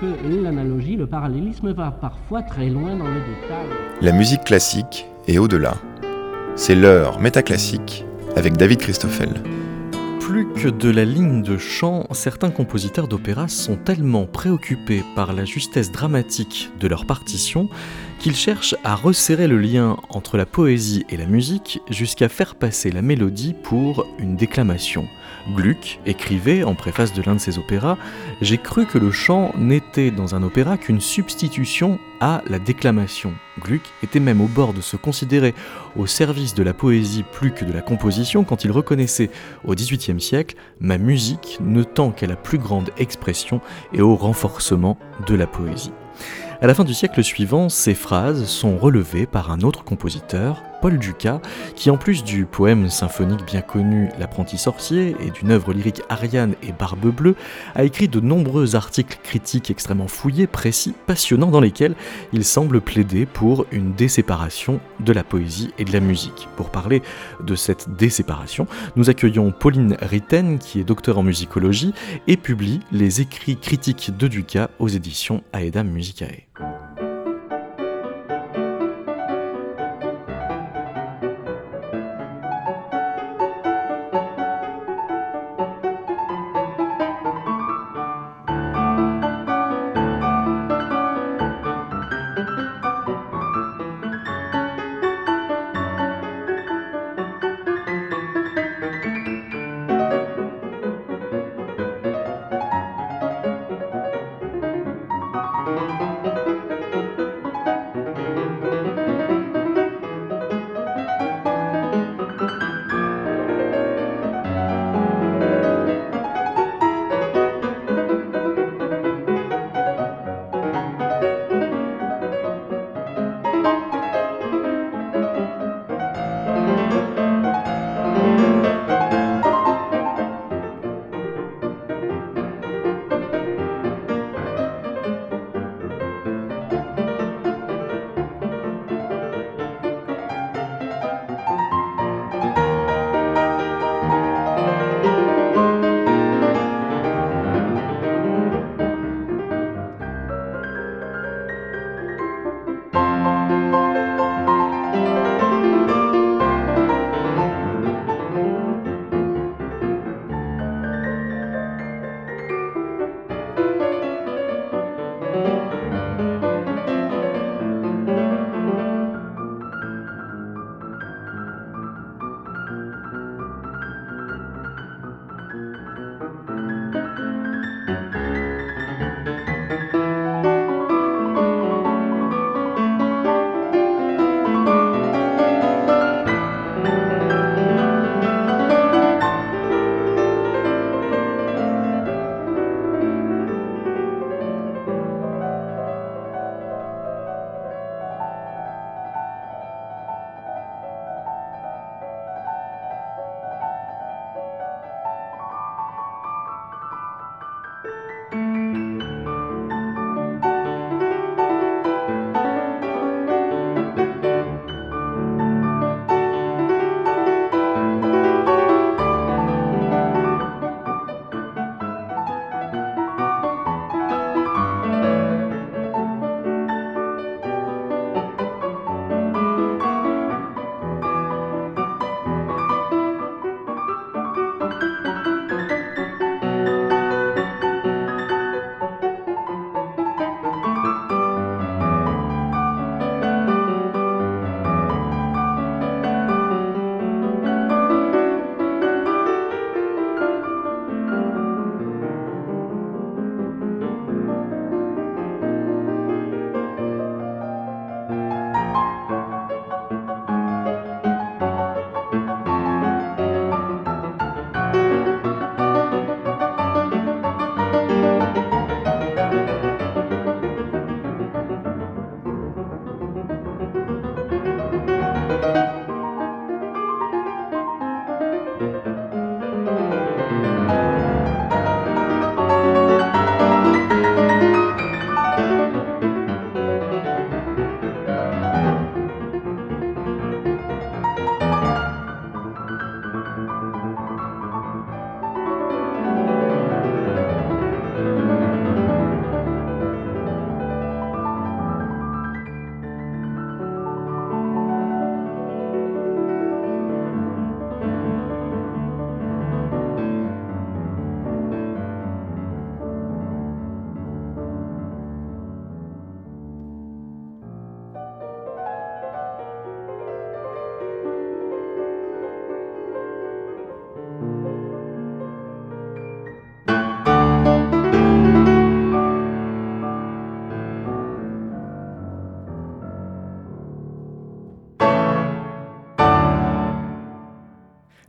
que l'analogie, le parallélisme va parfois très loin dans le détail. La musique classique est au-delà. C'est l'heure métaclassique avec David Christoffel. Plus que de la ligne de chant, certains compositeurs d'opéra sont tellement préoccupés par la justesse dramatique de leur partition qu'ils cherchent à resserrer le lien entre la poésie et la musique jusqu'à faire passer la mélodie pour une déclamation. Gluck écrivait en préface de l'un de ses opéras J'ai cru que le chant n'était dans un opéra qu'une substitution à la déclamation. Gluck était même au bord de se considérer au service de la poésie plus que de la composition quand il reconnaissait au XVIIIe siècle Ma musique ne tend qu'à la plus grande expression et au renforcement de la poésie. À la fin du siècle suivant, ces phrases sont relevées par un autre compositeur, Paul Dukas, qui en plus du poème symphonique bien connu L'apprenti sorcier et d'une œuvre lyrique Ariane et Barbe Bleue, a écrit de nombreux articles critiques extrêmement fouillés, précis, passionnants, dans lesquels il semble plaider pour une déséparation de la poésie et de la musique. Pour parler de cette déséparation, nous accueillons Pauline Ritten, qui est docteur en musicologie et publie les écrits critiques de Dukas aux éditions Aedam Musicae.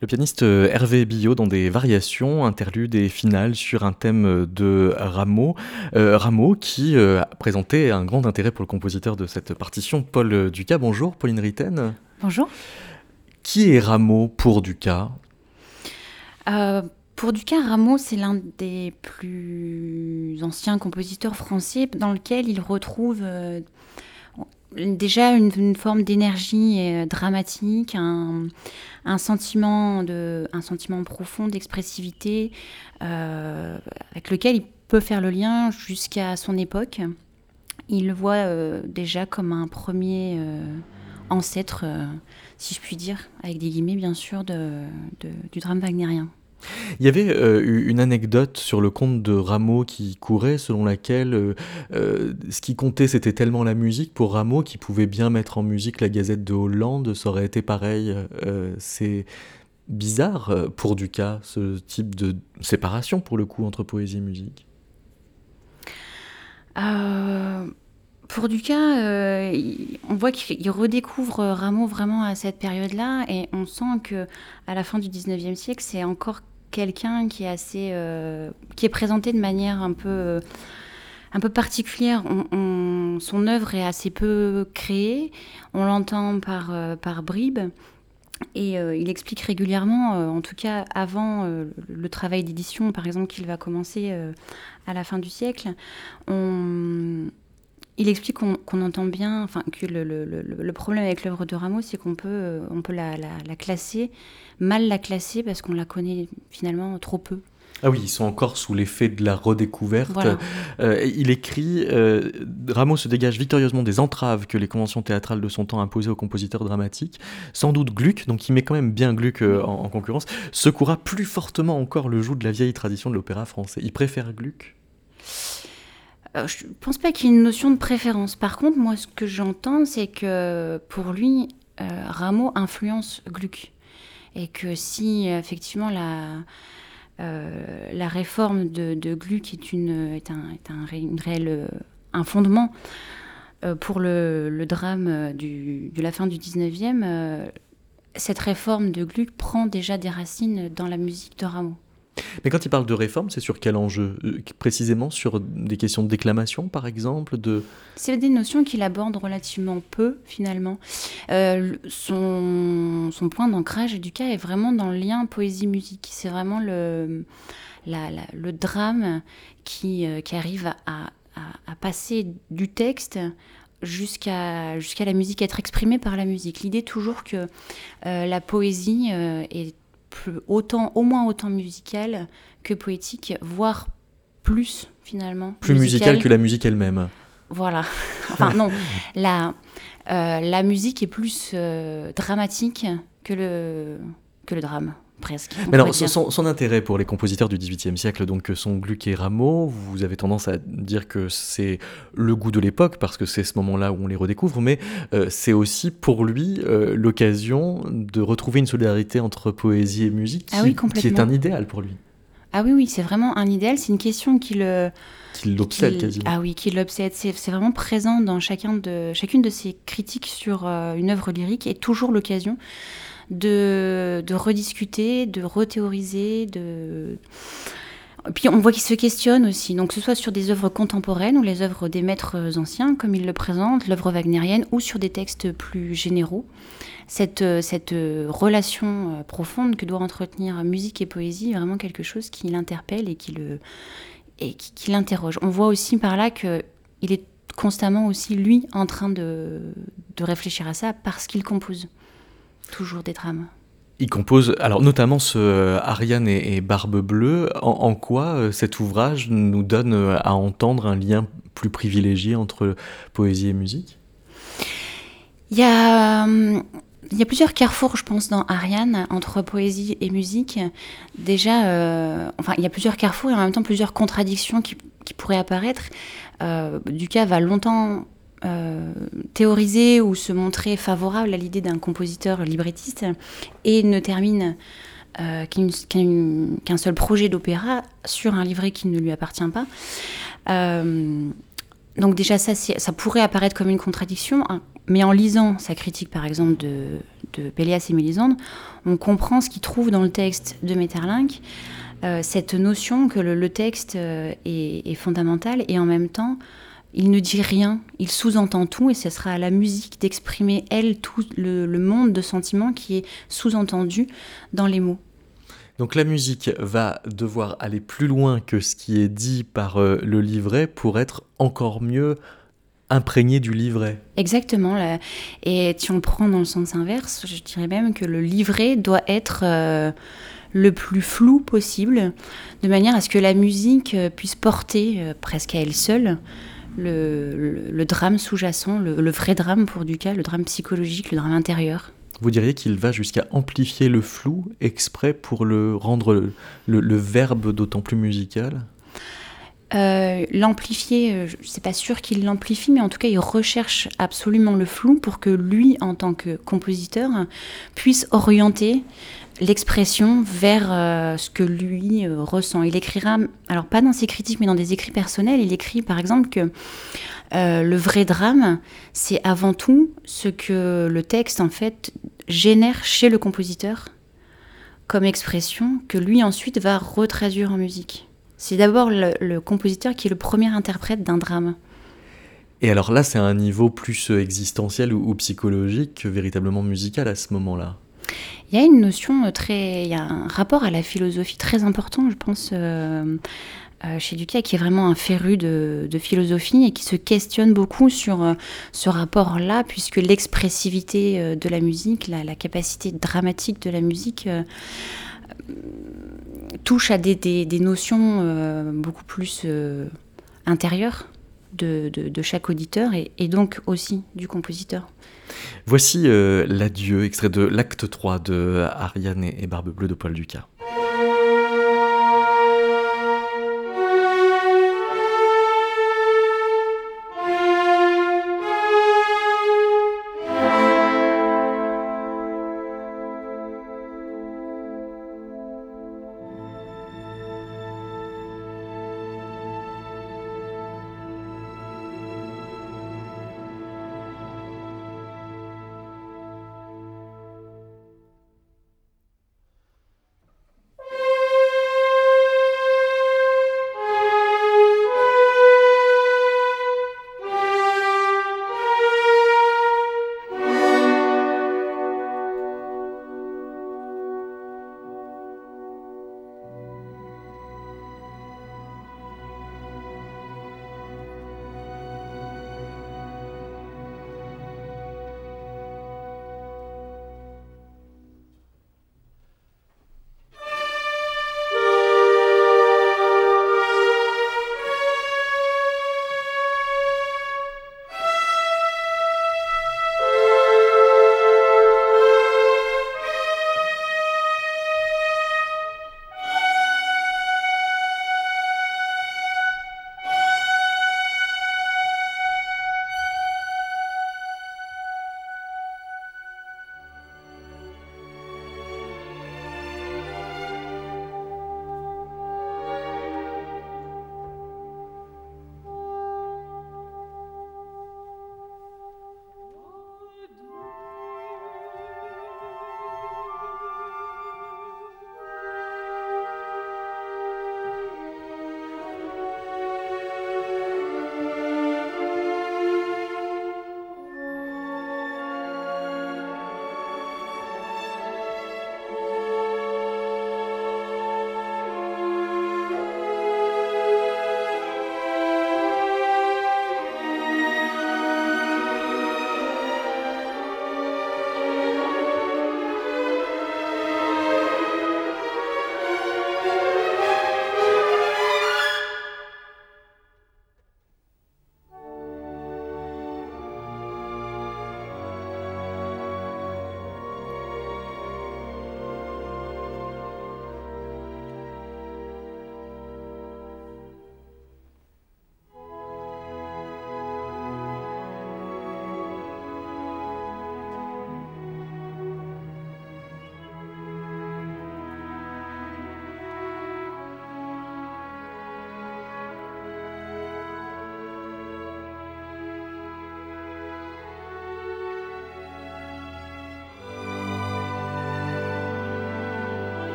Le pianiste euh, Hervé Billot dans des variations, interludes et finales sur un thème de Rameau. Euh, Rameau qui a présenté un grand intérêt pour le compositeur de cette partition, Paul Ducas. Bonjour, Pauline Ritten. Bonjour. Qui est Rameau pour Ducas? Pour Ducas, Rameau, c'est l'un des plus anciens compositeurs français dans lequel il retrouve déjà une, forme d'énergie euh, dramatique, un, sentiment de, un sentiment profond d'expressivité euh, avec lequel il peut faire le lien jusqu'à son époque. Il le voit euh, déjà comme un premier ancêtre, si je puis dire, avec des guillemets bien sûr, du drame wagnérien. Il y avait euh, une anecdote sur le conte de Rameau qui courait, selon laquelle euh, euh, ce qui comptait, c'était tellement la musique pour Rameau qu'il pouvait bien mettre en musique la Gazette de Hollande, ça aurait été pareil. c'est bizarre pour Ducas, ce type de séparation, pour le coup, entre poésie et musique. Pour Ducas, on voit qu'il redécouvre Rameau vraiment à cette période-là, et on sent que à la fin du 19e siècle, c'est encore quelqu'un qui est assez, euh, qui est présenté de manière un peu, un peu particulière. son œuvre est assez peu créée. On l'entend par, euh, par bribes. Et euh, il explique régulièrement, en tout cas avant le travail d'édition, par exemple, qu'il va commencer à la fin du siècle, il explique qu'on entend bien, enfin que le, problème avec l'œuvre de Rameau, c'est qu'on peut, on peut la, classer, mal la classer parce qu'on la connaît finalement trop peu. Ah oui, ils sont encore sous l'effet de la redécouverte. Euh, il écrit euh, Rameau se dégage victorieusement des entraves que les conventions théâtrales de son temps imposaient aux compositeurs dramatiques. Sans doute Gluck, donc il met quand même bien Gluck euh, en, en, concurrence, secoura plus fortement encore le joug de la vieille tradition de l'opéra français. Il préfère Gluck? Euh, je ne pense pas qu'il y ait une notion de préférence. Par contre, moi, ce que j'entends, c'est que pour lui, euh, Rameau influence Gluck. Et que si, effectivement, la, euh, réforme de, Gluck est, un, fondement pour le, drame de la fin du 19e, cette réforme de Gluck prend déjà des racines dans la musique de Rameau. Mais quand il parle de réforme, c'est sur quel enjeu? Euh, Précisément sur des questions de déclamation, par exemple de... C'est des notions qu'il aborde relativement peu, finalement. Euh, son, son, point d'ancrage du cas est vraiment dans le lien poésie-musique. C'est vraiment le, le drame qui, euh, qui arrive à, à, passer du texte jusqu'à jusqu'à la musique, être exprimée par la musique. L'idée toujours que la poésie est autant, au moins autant musical que poétique, voire plus finalement. Plus musical, que la musique elle-même. Voilà. Enfin non, la, euh, la musique est plus euh, dramatique que le, que le drame. Presque, Mais alors, son, son, intérêt pour les compositeurs du XVIIIe siècle, donc que sont Gluck et Rameau, vous avez tendance à dire que c'est le goût de l'époque, parce que c'est ce moment-là où on les redécouvre, mais euh, c'est aussi pour lui euh, l'occasion de retrouver une solidarité entre poésie et musique, ah qui, est un idéal pour lui. Ah oui, oui, c'est vraiment un idéal, c'est une question qui le... Qui l'obsède quasiment. Ah oui, qui l'obsède. C'est vraiment présent dans chacun de, chacune de ses critiques sur euh, une œuvre lyrique et toujours l'occasion de, rediscuter, de rethéoriser, de... Puis on voit qu'il se questionne aussi, donc que ce soit sur des œuvres contemporaines ou les œuvres des maîtres anciens, comme il le présente, l'œuvre wagnérienne, ou sur des textes plus généraux. Cette, cette relation profonde que doit entretenir musique et poésie est vraiment quelque chose qui l'interpelle et qui le et qui, l'interroge. On voit aussi par là qu'il est constamment aussi, lui, en train de, de réfléchir à ça parce qu'il compose toujours des drames. Il compose, alors notamment ce euh, Ariane et, Barbe Bleue. En, quoi euh, cet ouvrage nous donne euh, à entendre un lien plus privilégié entre poésie et musique? Il y, a, il y a plusieurs carrefours, je pense, dans Ariane, entre poésie et musique. Déjà, enfin, il y a plusieurs carrefours et en même temps plusieurs contradictions qui, qui pourraient apparaître. Ducas va longtemps euh, théoriser ou se montrer favorable à l'idée d'un compositeur librettiste et ne termine euh, qu'un seul projet d'opéra sur un livret qui ne lui appartient pas. Euh, donc déjà ça, ça pourrait apparaître comme une contradiction. mais en lisant sa critique, par exemple, de, de Pélias et Mélisande, on comprend ce qu'il trouve dans le texte de Metterlinck, cette notion que le, texte est, fondamental et en même temps, il ne dit rien, il sous-entend tout et ce sera à la musique d'exprimer, elle, tout le, monde de sentiments qui est sous-entendu dans les mots. Donc la musique va devoir aller plus loin que ce qui est dit par euh, le livret pour être encore mieux imprégné du livret. Exactement. Et si on le prend dans le sens inverse, je dirais même que le livret doit être le plus flou possible, de manière à ce que la musique euh, puisse porter euh, presque à elle seule le, drame sous-jacent, le, vrai drame pour Ducas, le drame psychologique, le drame intérieur. Vous diriez qu'il va jusqu'à amplifier le flou exprès pour le rendre le, verbe d'autant plus musical? Euh, l'amplifier, ne sais pas sûr qu'il l'amplifie, mais en tout cas, il recherche absolument le flou pour que lui, en tant que compositeur, puisse orienter l'expression vers euh, ce que lui euh, ressent. Il écrira, alors pas dans ses critiques, mais dans des écrits personnels, il écrit par exemple que euh, le vrai drame, c'est avant tout ce que le texte en fait génère chez le compositeur comme expression que lui ensuite va retraduire en musique. C'est d'abord le, compositeur qui est le premier interprète d'un drame. Et alors là, c'est un niveau plus existentiel ou psychologique que véritablement musical à ce moment-là. Il y a une notion très, il y a un rapport à la philosophie très important, je pense, euh, euh, chez Ducas, qui est vraiment un féru de, philosophie et qui se questionne beaucoup sur euh, ce rapport-là, puisque l'expressivité de la musique, la, capacité dramatique de la musique touche à des, notions beaucoup plus intérieures de, chaque auditeur et donc aussi du compositeur. Voici euh, l'adieu, extrait de l'acte 3 de Ariane et Barbe Bleue de Paul Ducas.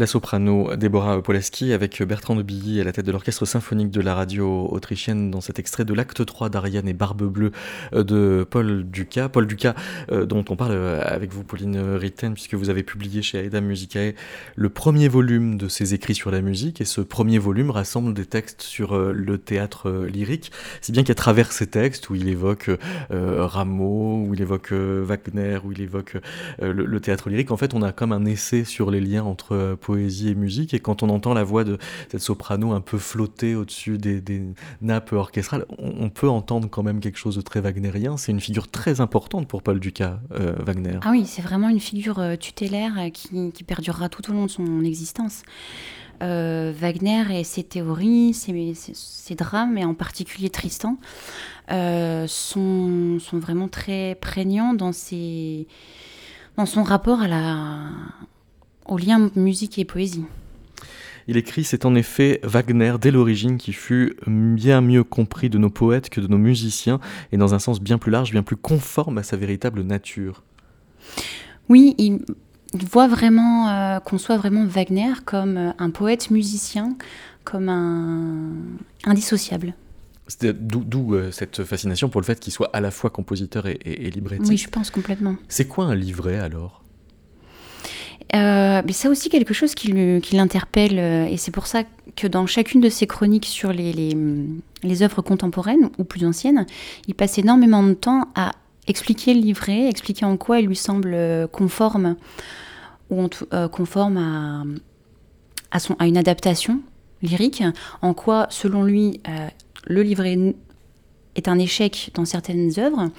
La soprano Déborah Polaski avec Bertrand de Billy à la tête de l'orchestre symphonique de la radio autrichienne dans cet extrait de l'acte 3 d'Ariane et Barbe Bleue euh, de Paul Ducas. Paul Ducas, euh, dont on parle euh, avec vous, Pauline Ritten, puisque vous avez publié chez Aida Musicae le premier volume de ses écrits sur la musique, et ce premier volume rassemble des textes sur le théâtre lyrique. C'est bien qu'à travers ces textes, où il évoque Rameau, où il évoque Wagner, où il évoque le, le, théâtre lyrique, en fait, on a comme un essai sur les liens entre poésie et musique. Et quand on entend la voix de cette soprano un peu flotter au-dessus des, nappes orchestrales, on, peut entendre quand même quelque chose de très wagnérien. C'est une figure très importante pour Paul Ducas, euh, Wagner. Ah oui, c'est vraiment une figure euh, tutélaire euh, qui, perdurera tout au long de son existence. Wagner et ses théories, ses, drames, et en particulier Tristan, sont, sont, vraiment très prégnants dans, ses, dans son rapport à la, au lien musique et poésie. Il écrit C'est en effet Wagner dès l'origine qui fut bien mieux compris de nos poètes que de nos musiciens, et dans un sens bien plus large, bien plus conforme à sa véritable nature. Oui, il voit vraiment, euh, conçoit vraiment Wagner comme euh, un poète musicien, comme un indissociable. D'où euh, cette fascination pour le fait qu'il soit à la fois compositeur et, et librettiste. Oui, je pense complètement. C'est quoi un livret alors? Euh, mais c'est aussi quelque chose qui, l'interpelle, euh, et c'est pour ça que dans chacune de ses chroniques sur les, œuvres contemporaines ou plus anciennes, il passe énormément de temps à expliquer le livret, expliquer en quoi il lui semble euh, conforme ou conforme à, une adaptation lyrique, en quoi, selon lui, le livret est un échec dans certaines œuvres.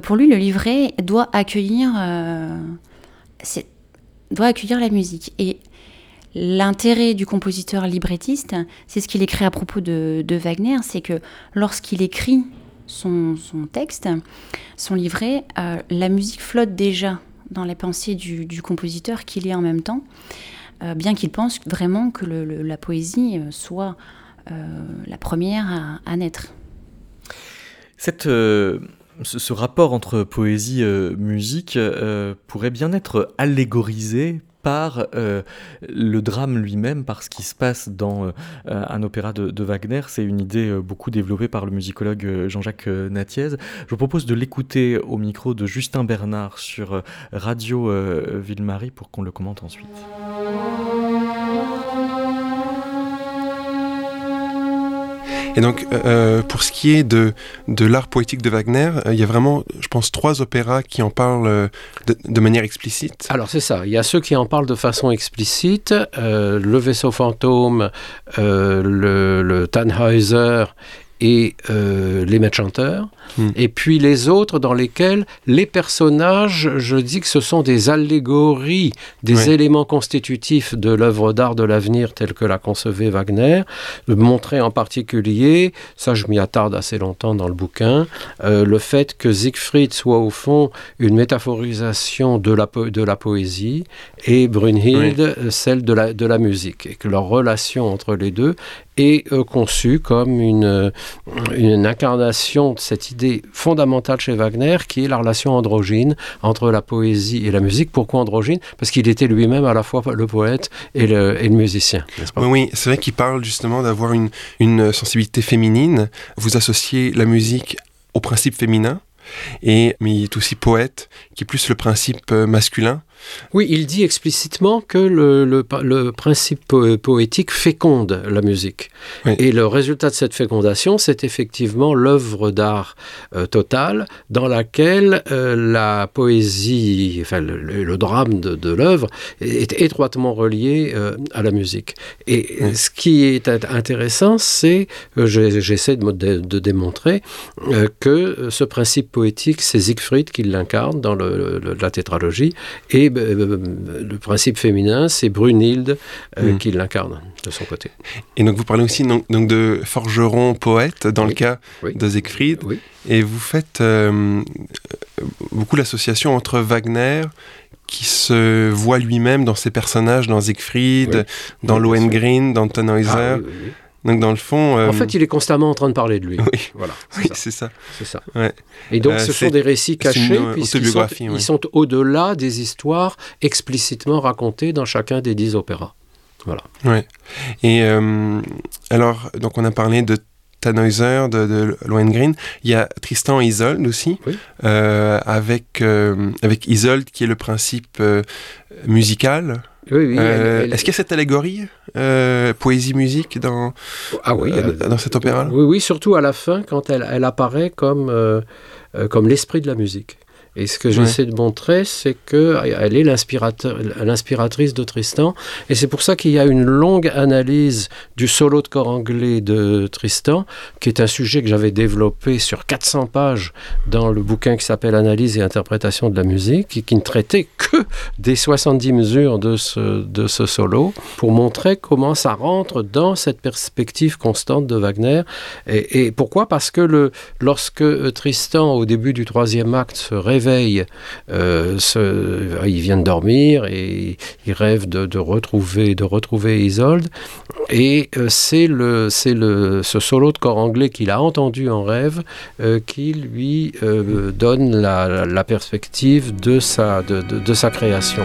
pour lui, le livret doit accueillir doit accueillir la musique. Et l'intérêt du compositeur librettiste, c'est ce qu'il écrit à propos de, Wagner, c'est que lorsqu'il écrit son, texte, son livret, euh, la musique flotte déjà dans la pensée du, compositeur qu'il est en même temps, euh, bien qu'il pense vraiment que la poésie euh, soit la première à, naître. Ce, rapport entre poésie et euh, musique euh, pourrait bien être allégorisé par euh, le drame lui-même, par ce qui se passe dans un opéra de, Wagner. C'est une idée beaucoup développée par le musicologue Jean-Jacques Natiez. Je vous propose de l'écouter au micro de Justin Bernard sur Radio Ville-Marie pour qu'on le commente ensuite. Et donc, euh, euh, pour ce qui est de, de l'art poétique de Wagner, euh, il y a vraiment, je pense, trois opéras qui en parlent de, manière explicite. Alors, c'est ça. Il y a ceux qui en parlent de façon explicite. le vaisseau fantôme, le, le Tannhäuser et les maîtres chanteurs. Hmm. Et puis les autres dans lesquels les personnages, je dis que ce sont des allégories, des éléments constitutifs de l'œuvre d'art de l'avenir telle que la concevait Wagner, montrer en particulier, ça je m'y attarde assez longtemps dans le bouquin, euh, le fait que Siegfried soit au fond une métaphorisation de la, de la poésie et Brunhilde euh, celle de la, de la musique, et que leur relation entre les deux est euh, conçue comme une, une incarnation de cette idée fondamentale chez Wagner, qui est la relation androgyne entre la poésie et la musique. Pourquoi androgyne? Parce qu'il était lui-même à la fois le poète et le, musicien. oui, c'est vrai qu'il parle justement d'avoir une, une sensibilité féminine. Vous associez la musique au principe féminin, et, mais il est aussi poète, qui est plus le principe euh, masculin. Oui, il dit explicitement que le, le, principe poétique féconde la musique. Et le résultat de cette fécondation, c'est effectivement l'œuvre d'art euh, totale dans laquelle euh, la poésie, enfin le, drame de, l'œuvre est étroitement relié euh, à la musique. Et ce qui est intéressant, c'est, j'essaie de, de, démontrer, que ce principe poétique, c'est Siegfried qui l'incarne dans la tétralogie, et euh, le principe féminin, c'est Brunhilde euh, hmm. qui l'incarne de son côté. Et donc vous parlez aussi donc, de forgeron poète dans le cas de Siegfried. Et vous faites euh, beaucoup l'association entre Wagner qui se voit lui-même dans ses personnages, dans Siegfried, dans Lohengrin, dans Tannhäuser. Ah donc dans le fond, en fait, il est constamment en train de parler de lui. Oui, voilà. c'est ça. C'est ça. Et donc, ce sont des récits cachés puisqu'ils sont, ils sont au-delà des histoires explicitement racontées dans chacun des dix opéras. Voilà. Ouais. Et alors, donc on a parlé de Tannhäuser, de, de Lohengrin. Il y a Tristan et Isolde aussi, avec, avec Isolde qui est le principe musical. Oui, oui, Est-ce qu'il y a cette allégorie? Poésie-musique dans, ah oui, dans cet opéra Oui, oui, surtout à la fin, quand elle, elle apparaît comme, comme l'esprit de la musique. Et ce que j'essaie de montrer, c'est qu'elle est l'inspiratrice de Tristan. Et c'est pour ça qu'il y a une longue analyse du solo de corps anglais de Tristan, qui est un sujet que j'avais développé sur 400 pages dans le bouquin qui s'appelle Analyse et interprétation de la musique, et qui ne traitait que des 70 mesures de ce, de ce solo, pour montrer comment ça rentre dans cette perspective constante de Wagner. Et, et pourquoi? Parce que le, lorsque Tristan, au début du troisième acte, se réveille, réveille, euh, il vient de dormir et il rêve de, retrouver, de retrouver Isolde. Et euh, c'est le, c'est le, ce solo de corps anglais qu'il a entendu en rêve euh, qui lui donne la, perspective de sa, de, de sa création.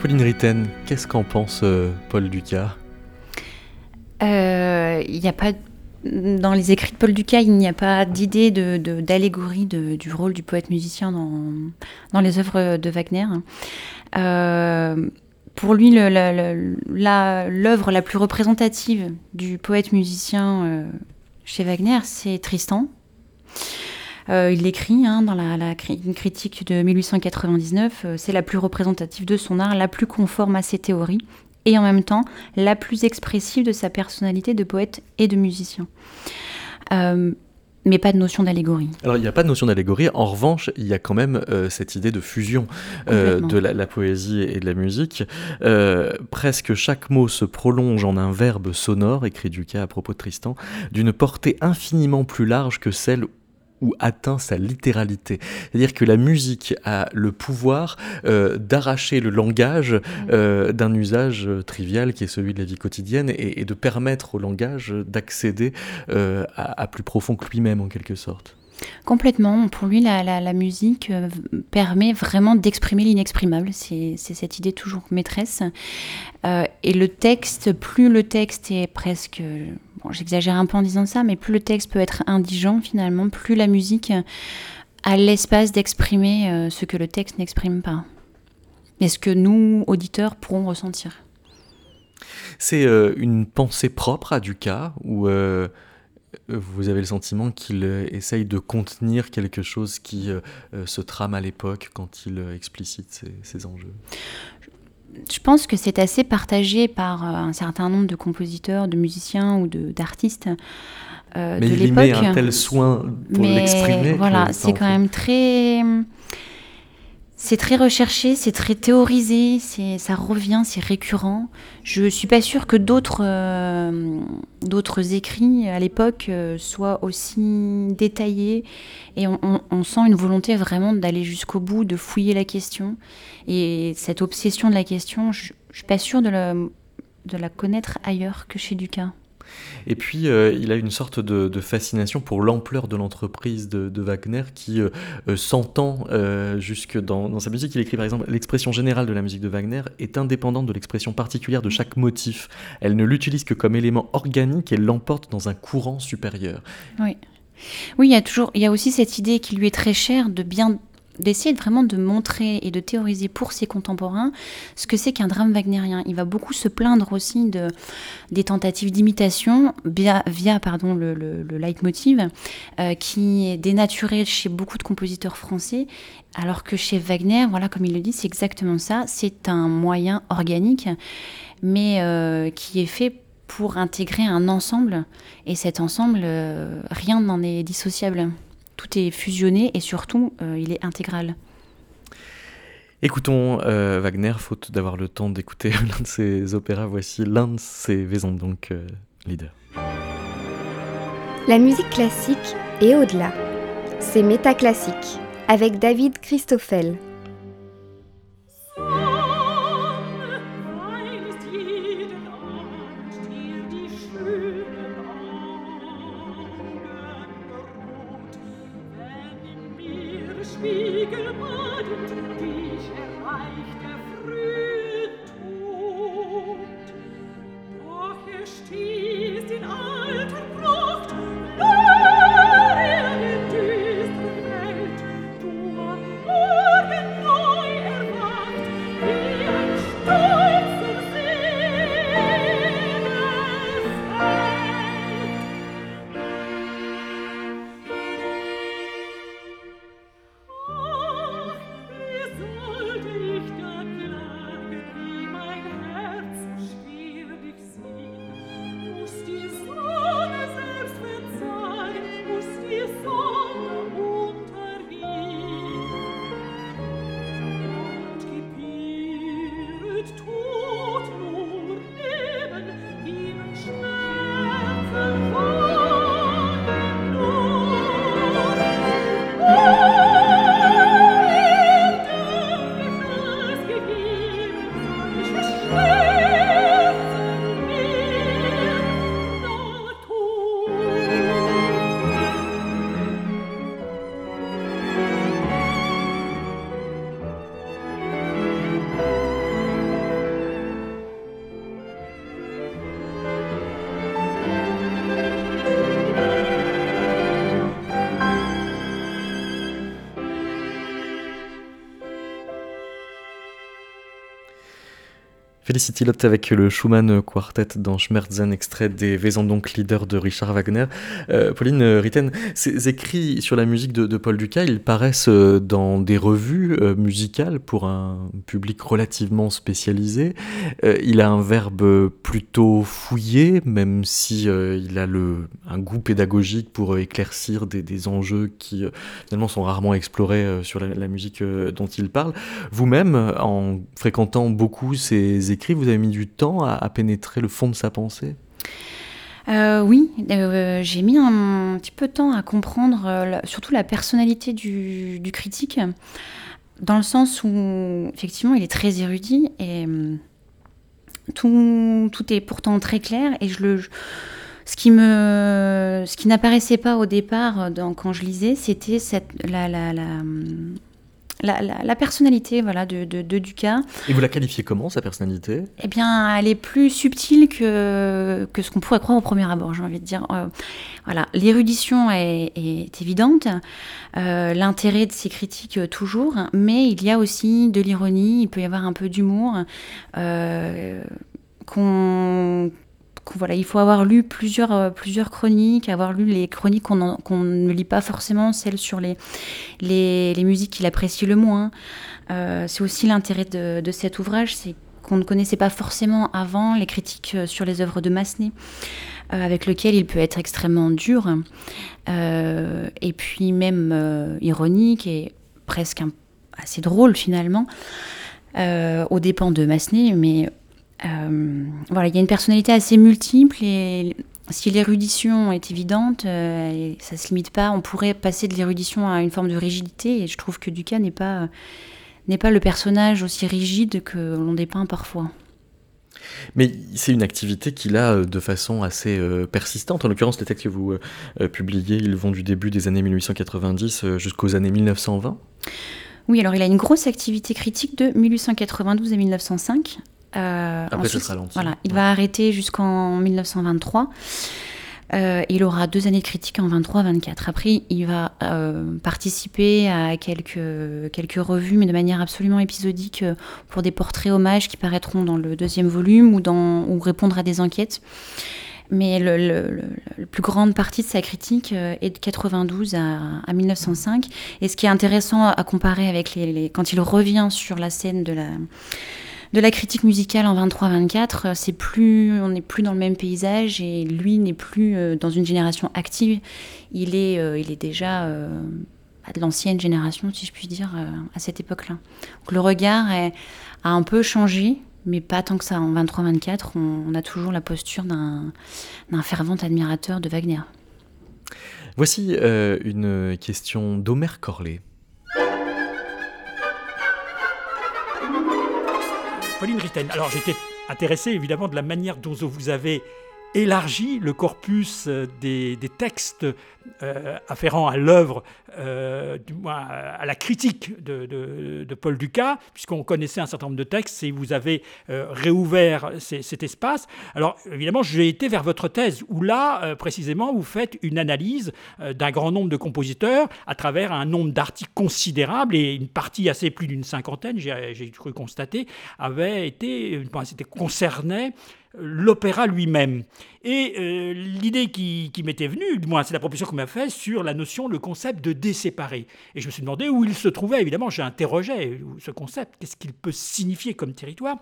Pauline Ritten, qu'est-ce qu'en pense Paul Ducas? Il n'y a pas dans les écrits de Paul Ducas, il n'y a pas d'idée d'allégorie du rôle du poète-musicien dans, dans, les œuvres de Wagner. Euh, pour lui, l'œuvre la, plus représentative du poète-musicien euh, chez Wagner, c'est Tristan. Euh, il l'écrit hein, dans la, une critique de 1899. c'est la plus représentative de son art, la plus conforme à ses théories et en même temps la plus expressive de sa personnalité de poète et de musicien. Euh, mais pas de notion d'allégorie. Alors il n'y a pas de notion d'allégorie, en revanche il y a quand même euh, cette idée de fusion euh, de la, poésie et de la musique. presque chaque mot se prolonge en un verbe sonore, écrit Ducas à propos de Tristan, d'une portée infiniment plus large que celle ou atteint sa littéralité. C'est-à-dire que la musique a le pouvoir euh, d'arracher le langage euh, d'un usage trivial qui est celui de la vie quotidienne et, de permettre au langage d'accéder euh, à, plus profond que lui-même en quelque sorte. Complètement. Pour lui, la, musique permet vraiment d'exprimer l'inexprimable. C'est cette idée toujours maîtresse. et le texte, plus le texte est presque j'exagère un peu en disant ça, mais plus le texte peut être indigent finalement, plus la musique a l'espace d'exprimer euh, ce que le texte n'exprime pas. Et ce que nous, auditeurs, pourrons ressentir. C'est euh, une pensée propre à Ducas, ou euh, vous avez le sentiment qu'il essaye de contenir quelque chose qui se trame à l'époque quand il explicite ces ses enjeux? Je pense que c'est assez partagé par euh, un certain nombre de compositeurs, de musiciens ou d'artistes euh, de. Mais il met un tel soin pour l'exprimer. Voilà, c'est quand même très c'est très recherché, c'est très théorisé, ça revient, c'est récurrent. Je suis pas sûre que d'autres, euh, d'autres écrits à l'époque euh, soient aussi détaillés et on, sent une volonté vraiment d'aller jusqu'au bout, de fouiller la question. Et cette obsession de la question, je, je suis pas sûre de la, de la connaître ailleurs que chez Ducas. Et puis, euh, il a une sorte de, fascination pour l'ampleur de l'entreprise de, Wagner qui euh, euh, s'entend jusque dans, sa musique. Il écrit par exemple L'expression générale de la musique de Wagner est indépendante de l'expression particulière de chaque motif. Elle ne l'utilise que comme élément organique et l'emporte dans un courant supérieur. Oui. Oui, il y a toujours, il y a aussi cette idée qui lui est très chère de bien d'essayer vraiment de montrer et de théoriser pour ses contemporains ce que c'est qu'un drame wagnérien. Il va beaucoup se plaindre aussi de, des tentatives d'imitation via, pardon, le, le, leitmotiv euh, qui est dénaturé chez beaucoup de compositeurs français, alors que chez Wagner, voilà, comme il le dit, c'est exactement ça. C'est un moyen organique, mais euh, qui est fait pour intégrer un ensemble, et cet ensemble, euh, rien n'en est dissociable tout est fusionné et surtout, euh, il est intégral. Écoutons euh, Wagner, faute d'avoir le temps d'écouter l'un de ses opéras. Voici l'un de ses vaisons, donc euh, leader. La musique classique est au-delà. C'est métaclassique avec David Christoffel. Felicity Lott avec le Schumann Quartet dans Schmerzen, extrait des Leader de Richard Wagner. Euh, Pauline Ritten, ces écrits sur la musique de, Paul Dukas, ils paraissent euh, dans des revues euh, musicales pour un public relativement spécialisé. il a un verbe plutôt fouillé, même si il a le, un goût pédagogique pour éclaircir des, enjeux qui finalement sont rarement explorés sur la, la musique dont il parle. Vous-même, en fréquentant beaucoup ces vous avez mis du temps à, pénétrer le fond de sa pensée? Euh, oui, euh, j'ai mis un, petit peu de temps à comprendre euh, surtout la personnalité du, critique, dans le sens où effectivement il est très érudit et tout, tout est pourtant très clair et je le ce qui me ce qui n'apparaissait pas au départ quand je lisais c'était la, la, la, personnalité voilà, de, de, Ducas. Et vous la qualifiez comment, sa personnalité? Eh bien, elle est plus subtile que, que ce qu'on pourrait croire au premier abord, j'ai envie de dire. Euh, voilà, l'érudition est, évidente, euh, l'intérêt de ses critiques euh, toujours, mais il y a aussi de l'ironie, il peut y avoir un peu d'humour. qu'on il faut avoir lu plusieurs, euh, plusieurs chroniques, avoir lu les chroniques qu'on ne lit pas forcément, celles sur les, musiques qu'il apprécie le moins. Euh, c'est aussi l'intérêt de, de, cet ouvrage, c'est qu'on ne connaissait pas forcément avant les critiques euh, sur les œuvres de Massenet, avec lequel il peut être extrêmement dur, et puis même ironique et presque assez drôle finalement, aux dépens de Massenet, mais voilà, il y a une personnalité assez multiple et si l'érudition est évidente, euh, et ça se limite pas, on pourrait passer de l'érudition à une forme de rigidité et je trouve que Ducas n'est pas n'est pas le personnage aussi rigide que l'on dépeint parfois. Mais c'est une activité qu'il a euh, de façon assez persistante. En l'occurrence, les textes que vous publiez, ils vont du début des années 1890 jusqu'aux années 1920. Oui, alors il a une grosse activité critique de 1892 à 1905, euh, Après, ensuite, ça Voilà, il va arrêter jusqu'en 1923. Euh, il aura deux années de critique en 23-24. Après, il va euh, participer à quelques, quelques revues, mais de manière absolument épisodique, euh, pour des portraits hommages qui paraîtront dans le deuxième volume ou, dans, ou répondre à des enquêtes. Mais le, le, la plus grande partie de sa critique est de 92 à, à, 1905. Et ce qui est intéressant à comparer avec les, les, quand il revient sur la scène de la de la critique musicale en 23-24, euh, c'est plus, on n'est plus dans le même paysage et lui n'est plus euh, dans une génération active. Il est, euh, il est déjà de l'ancienne génération, si je puis dire, à cette époque-là. le regard a un peu changé, mais pas tant que ça. En 23-24, on, a toujours la posture d'un fervent admirateur de Wagner. Voici une question d'Omer Corley. Pauline Ritten, alors j'étais intéressé évidemment de la manière dont vous avez élargi le corpus des, des textes euh, afférent à l'œuvre, euh, à la critique de, Paul Ducas, puisqu'on connaissait un certain nombre de textes et vous avez euh, réouvert cet espace. Alors évidemment, j'ai été vers votre thèse, où là, précisément, vous faites une analyse d'un grand nombre de compositeurs à travers un nombre d'articles considérable et une partie assez plus d'une cinquantaine, j'ai cru constater, avait été, c'était concernait l'opéra lui-même. Et euh, l'idée qui, m'était venue, du moins c'est la proposition qu'on m'a faite, sur la notion, le concept de déséparer. Et je me suis demandé où il se trouvait. Évidemment, j'ai interrogé ce concept, qu'est-ce qu'il peut signifier comme territoire?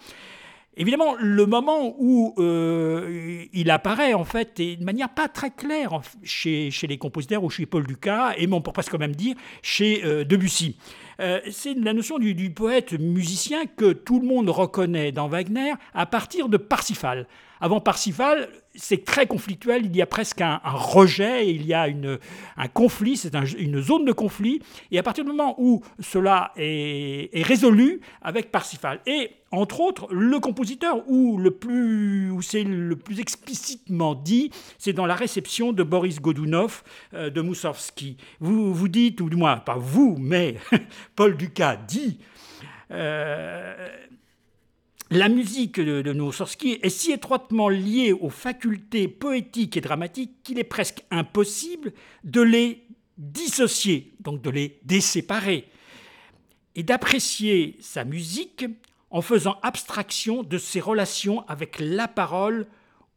Évidemment, le moment où euh, il apparaît, en fait, et de manière pas très claire chez, les compositeurs ou chez Paul Ducas, et on peut presque même dire chez euh, Debussy. Euh, c'est la notion du, poète musicien que tout le monde reconnaît dans Wagner à partir de Parsifal. Avant Parsifal, c'est très conflictuel, il y a presque un, rejet, il y a une, un conflit, c'est une zone de conflit, et à partir du moment où cela est, résolu avec Parsifal, et entre autres, le compositeur, où, où c'est le plus explicitement dit, c'est dans la réception de Boris Godunov euh, de Moussorgsky. Vous, vous dites, ou du moins, pas vous, mais Paul Ducas dit... Euh, la musique de, de est si étroitement liée aux facultés poétiques et dramatiques qu'il est presque impossible de les dissocier, donc de les déséparer, et d'apprécier sa musique en faisant abstraction de ses relations avec la parole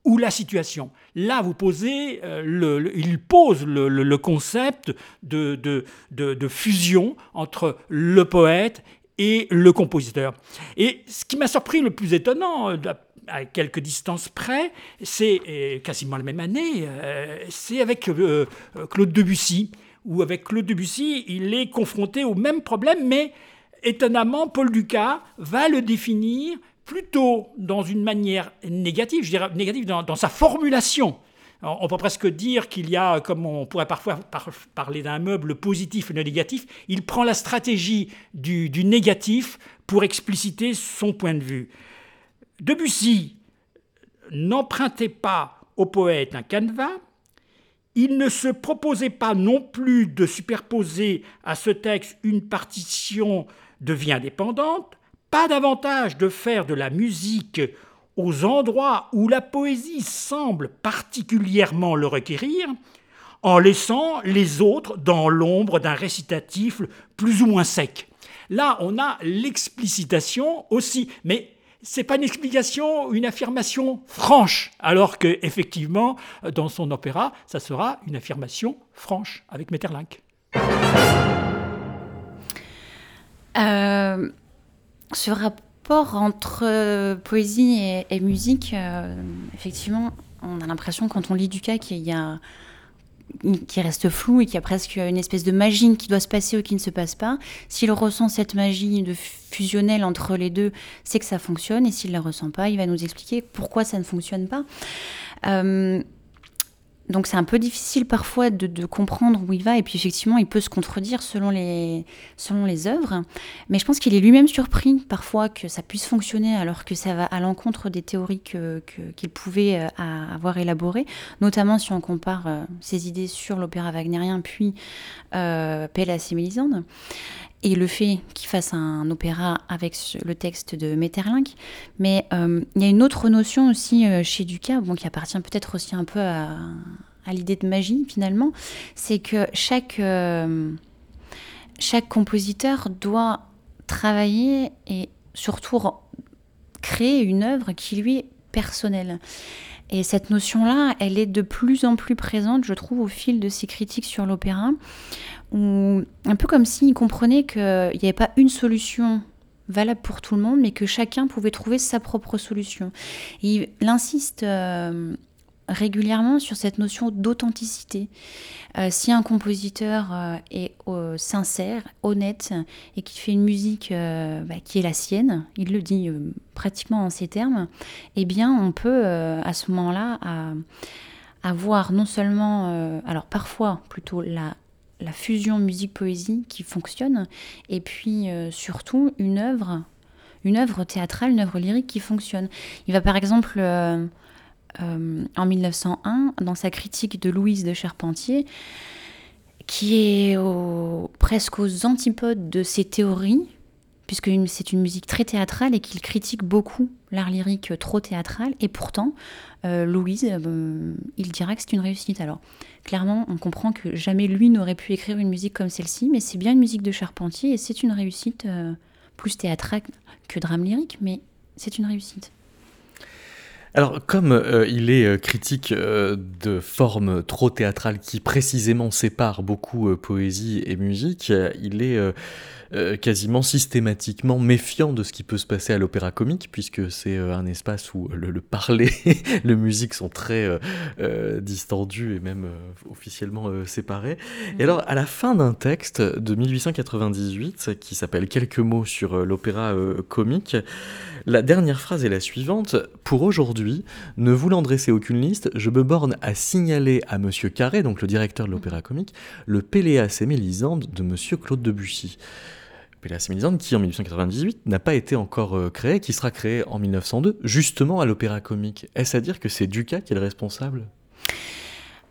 ou la situation. Là, vous posez, euh, il pose le, concept de, de, fusion entre le poète et le compositeur. Et ce qui m'a surpris le plus étonnant, euh, à quelques distances près, c'est quasiment la même année, euh, c'est avec euh, Claude Debussy, où avec Claude Debussy, il est confronté au même problème, mais étonnamment, Paul Ducas va le définir plutôt dans une manière négative, je dirais négative dans sa formulation on peut presque dire qu'il y a, comme on pourrait parfois parler d'un meuble positif et négatif, il prend la stratégie du, négatif pour expliciter son point de vue. Debussy n'empruntait pas au poète un canevas, il ne se proposait pas non plus de superposer à ce texte une partition de vie indépendante, pas davantage de faire de la musique aux endroits où la poésie semble particulièrement le requérir, en laissant les autres dans l'ombre d'un récitatif plus ou moins sec. Là, on a l'explicitation aussi, mais c'est pas une explication, une affirmation franche, alors que effectivement, dans son opéra, ça sera une affirmation franche avec Metterlinck. Euh, ce rapport entre euh, poésie et, musique, euh, effectivement, on a l'impression quand on lit Ducas qu'il y a qui reste flou et qu'il y a presque une espèce de magie qui doit se passer ou qui ne se passe pas. S'il ressent cette magie de fusionnelle entre les deux, c'est que ça fonctionne. Et s'il ne la ressent pas, il va nous expliquer pourquoi ça ne fonctionne pas. Euh, donc c'est un peu difficile parfois de, comprendre où il va, et puis effectivement il peut se contredire selon les, selon les œuvres, mais je pense qu'il est lui-même surpris parfois que ça puisse fonctionner alors que ça va à l'encontre des théories qu'il pouvait euh, avoir élaborées, notamment si on compare euh, ses idées sur l'opéra wagnérien puis euh, Pélas et Mélisande et le fait qu'il fasse un opéra avec le texte de Metterlinck. Mais euh, il y a une autre notion aussi euh, chez Ducas, qui appartient peut-être aussi un peu à, l'idée de magie finalement, c'est que chaque, euh, chaque compositeur doit travailler et surtout créer une œuvre qui lui est personnelle. Et cette notion-là, elle est de plus en plus présente, je trouve, au fil de ses critiques sur l'opéra un peu comme s'il comprenait qu'il n'y avait pas une solution valable pour tout le monde, mais que chacun pouvait trouver sa propre solution. il insiste euh, régulièrement sur cette notion d'authenticité. Euh, si un compositeur euh, est sincère, honnête, et qu'il fait une musique bah, qui est la sienne, il le dit pratiquement en ces termes, eh bien on peut à ce moment-là avoir non seulement, alors parfois plutôt la la fusion musique-poésie qui fonctionne, et puis euh, surtout une œuvre, une œuvre théâtrale, une œuvre lyrique qui fonctionne. Il va par exemple euh, en 1901 dans sa critique de Louise de Charpentier, qui est presque aux antipodes de ses théories, puisque c'est une musique très théâtrale et qu'il critique beaucoup l'art lyrique trop théâtral. Et pourtant, euh, Louise, euh, il dira que c'est une réussite. Alors, clairement, on comprend que jamais lui n'aurait pu écrire une musique comme celle-ci, mais c'est bien une musique de Charpentier et c'est une réussite plus théâtrale que drame lyrique, mais c'est une réussite. Alors, comme il est critique de formes trop théâtrales qui précisément séparent beaucoup poésie et musique, il est euh, quasiment systématiquement méfiant de ce qui peut se passer à l'opéra comique, puisque c'est euh, un espace où le, parler, le musique sont très euh, distendus et même officiellement séparés. Et alors, à la fin d'un texte de 1898 qui s'appelle Quelques mots sur l'opéra comique, la dernière phrase est la suivante. Pour aujourd'hui, ne voulant dresser aucune liste, je me borne à signaler à Monsieur Carré, donc le directeur de l'opéra comique, le Péléas et Mélisande de Monsieur Claude Debussy. Péléas et qui en 1898 n'a pas été encore euh, créé, qui sera créé en 1902, justement à l'Opéra Comique. Est-ce à dire que c'est Ducas qui est le responsable?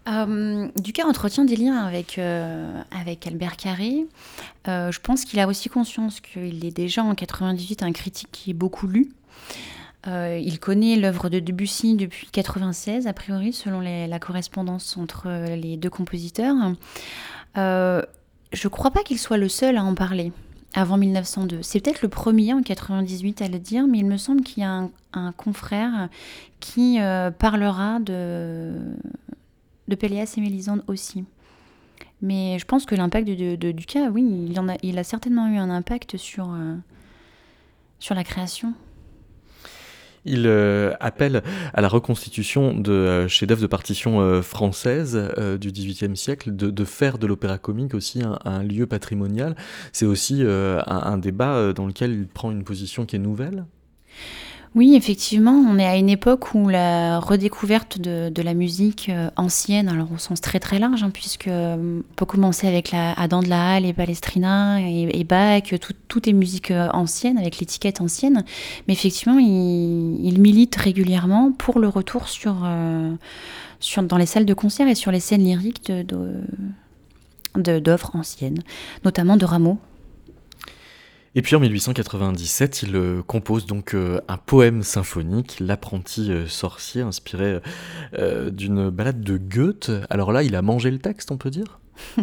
Euh, Ducas entretient des liens avec, euh, avec Albert Carré. je pense qu'il a aussi conscience qu'il est déjà en 98 un critique qui est beaucoup lu. il connaît l'œuvre de Debussy depuis 96, a priori, selon la correspondance entre les deux compositeurs. je ne crois pas qu'il soit le seul à en parler avant 1902. C'est peut-être le premier en 98 à le dire, mais il me semble qu'il y a un, confrère qui euh, parlera de, de et Mélisande aussi. Mais je pense que l'impact de, de, Ducas, oui, il, en a, il a certainement eu un impact sur, euh, sur la création. Il euh, appelle à la reconstitution de euh, chefs-d'œuvre de partition euh, française du XVIIIe siècle, de, faire de l'opéra comique aussi un, lieu patrimonial. C'est aussi un, débat dans lequel il prend une position qui est nouvelle oui, effectivement, on est à une époque où la redécouverte de, la musique euh, ancienne, alors au sens très très large, hein, puisque euh, on peut commencer avec la, Adam de la Halle et Palestrina et, Bach, tout, est musique euh, ancienne, avec l'étiquette ancienne, mais effectivement, il, milite régulièrement pour le retour dans les salles de concert et sur les scènes lyriques de, anciennes, notamment de Rameau, et puis en 1897, il euh, compose donc euh, un poème symphonique, L'apprenti euh, sorcier, inspiré d'une balade de Goethe. Alors là, il a mangé le texte, on peut dire?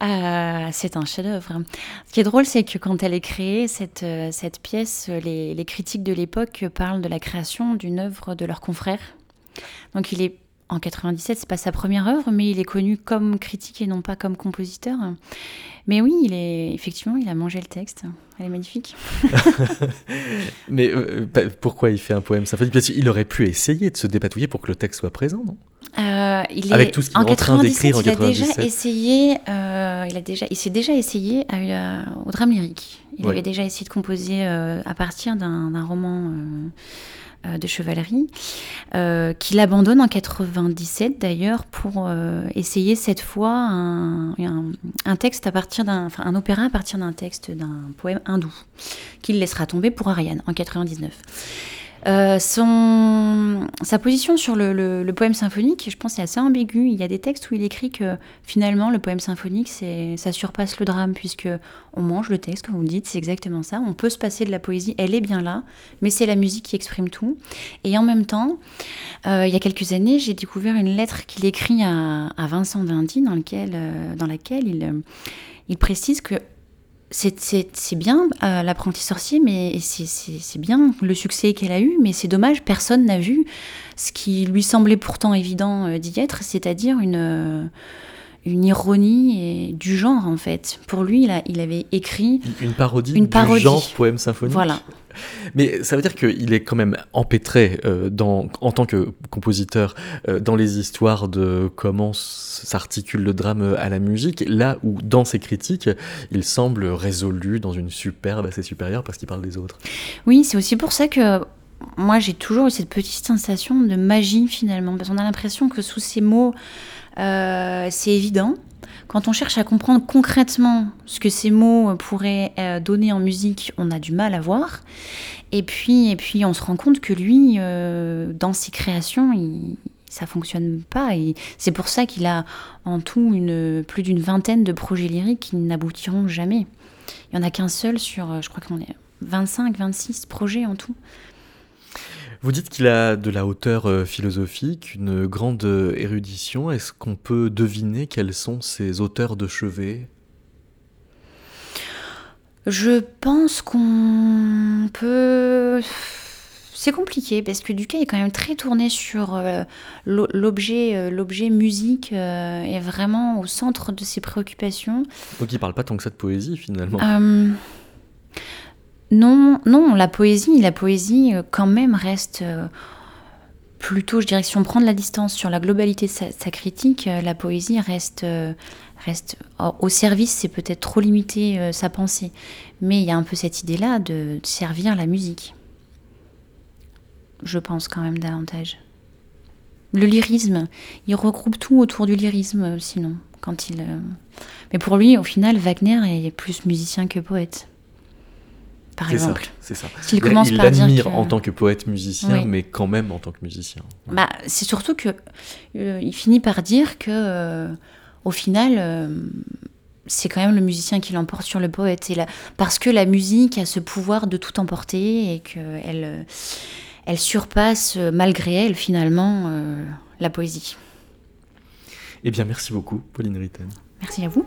C'est un chef-d'œuvre. Ce qui est drôle, c'est que quand elle est créée, cette, pièce, les, les critiques de l'époque parlent de la création d'une œuvre de leur confrère. Donc il est en 97, c'est pas sa première œuvre, mais il est connu comme critique et non pas comme compositeur. Mais oui, il est effectivement, il a mangé le texte. Elle est magnifique. mais euh, pourquoi il fait un poème symphonique? Parce qu'il aurait pu essayer de se dépatouiller pour que le texte soit présent, non? Euh, il Avec tout ce qu'il est en train d'écrire en 97. Il a déjà essayé. Euh, il a déjà, il s'est déjà essayé au drame lyrique. Il avait déjà essayé de composer à partir d'un roman de chevalerie, euh, qu'il abandonne en 97 d'ailleurs pour euh, essayer cette fois un, texte à partir d'un, enfin, un opéra à partir d'un texte d'un poème hindou qu'il laissera tomber pour Ariane en 99. Euh, son, sa position sur le, poème symphonique, je pense, est assez ambiguë. Il y a des textes où il écrit que finalement, le poème symphonique, ça surpasse le drame, puisque on mange le texte, comme vous le dites, c'est exactement ça. On peut se passer de la poésie, elle est bien là, mais c'est la musique qui exprime tout. Et en même temps, euh, il y a quelques années, j'ai découvert une lettre qu'il écrit à, Vincent Vindy, dans, euh, dans laquelle il précise que c'est bien euh, l'apprenti sorcier, mais c'est bien le succès qu'elle a eu, mais c'est dommage, personne n'a vu ce qui lui semblait pourtant évident euh, d'y être, c'est-à-dire une, euh, une ironie et du genre en fait. Pour lui, il, a, il avait écrit une parodie, une parodie. du genre poème symphonique. Voilà. Mais ça veut dire qu'il est quand même empêtré euh, dans, en tant que compositeur euh, dans les histoires de comment s'articule le drame à la musique, là où dans ses critiques, il semble résolu dans une superbe assez supérieure parce qu'il parle des autres. Oui, c'est aussi pour ça que moi j'ai toujours eu cette petite sensation de magie finalement, parce qu'on a l'impression que sous ces mots, euh, c'est évident, quand on cherche à comprendre concrètement ce que ces mots pourraient euh, donner en musique, on a du mal à voir. Et puis, et puis on se rend compte que lui, euh, dans ses créations, il, ça fonctionne pas. Et c'est pour ça qu'il a en tout plus d'une vingtaine de projets lyriques qui n'aboutiront jamais. Il n'y en a qu'un seul sur, je crois qu'on est 25, 26 projets en tout. Vous dites qu'il a de la hauteur euh, philosophique, une grande euh, érudition. Est-ce qu'on peut deviner quels sont ses auteurs de chevet? Je pense qu'on peut... C'est compliqué parce que Ducas est quand même très tourné sur euh, l'objet, l'objet musique est vraiment au centre de ses préoccupations. Donc il parle pas tant que ça de poésie finalement. Non, non, la poésie, la poésie euh, quand même reste euh, plutôt, je dirais si on prend de la distance sur la globalité de sa, critique, euh, la poésie reste, reste au service, c'est peut-être trop limiter sa pensée, mais il y a un peu cette idée-là de, servir la musique. Je pense quand même davantage. Le lyrisme, il regroupe tout autour du lyrisme, sinon, quand il. Mais pour lui, au final, Wagner est plus musicien que poète par exemple. C'est ça. S'il commence il par dire en tant que poète musicien, mais quand même en tant que musicien. Bah, c'est surtout que euh, il finit par dire que, euh, au final, euh, c'est quand même le musicien qui l'emporte sur le poète, et parce que la musique a ce pouvoir de tout emporter et qu'elle elle surpasse malgré elle finalement la poésie. Eh bien, merci beaucoup, Pauline Ritten. Merci à vous.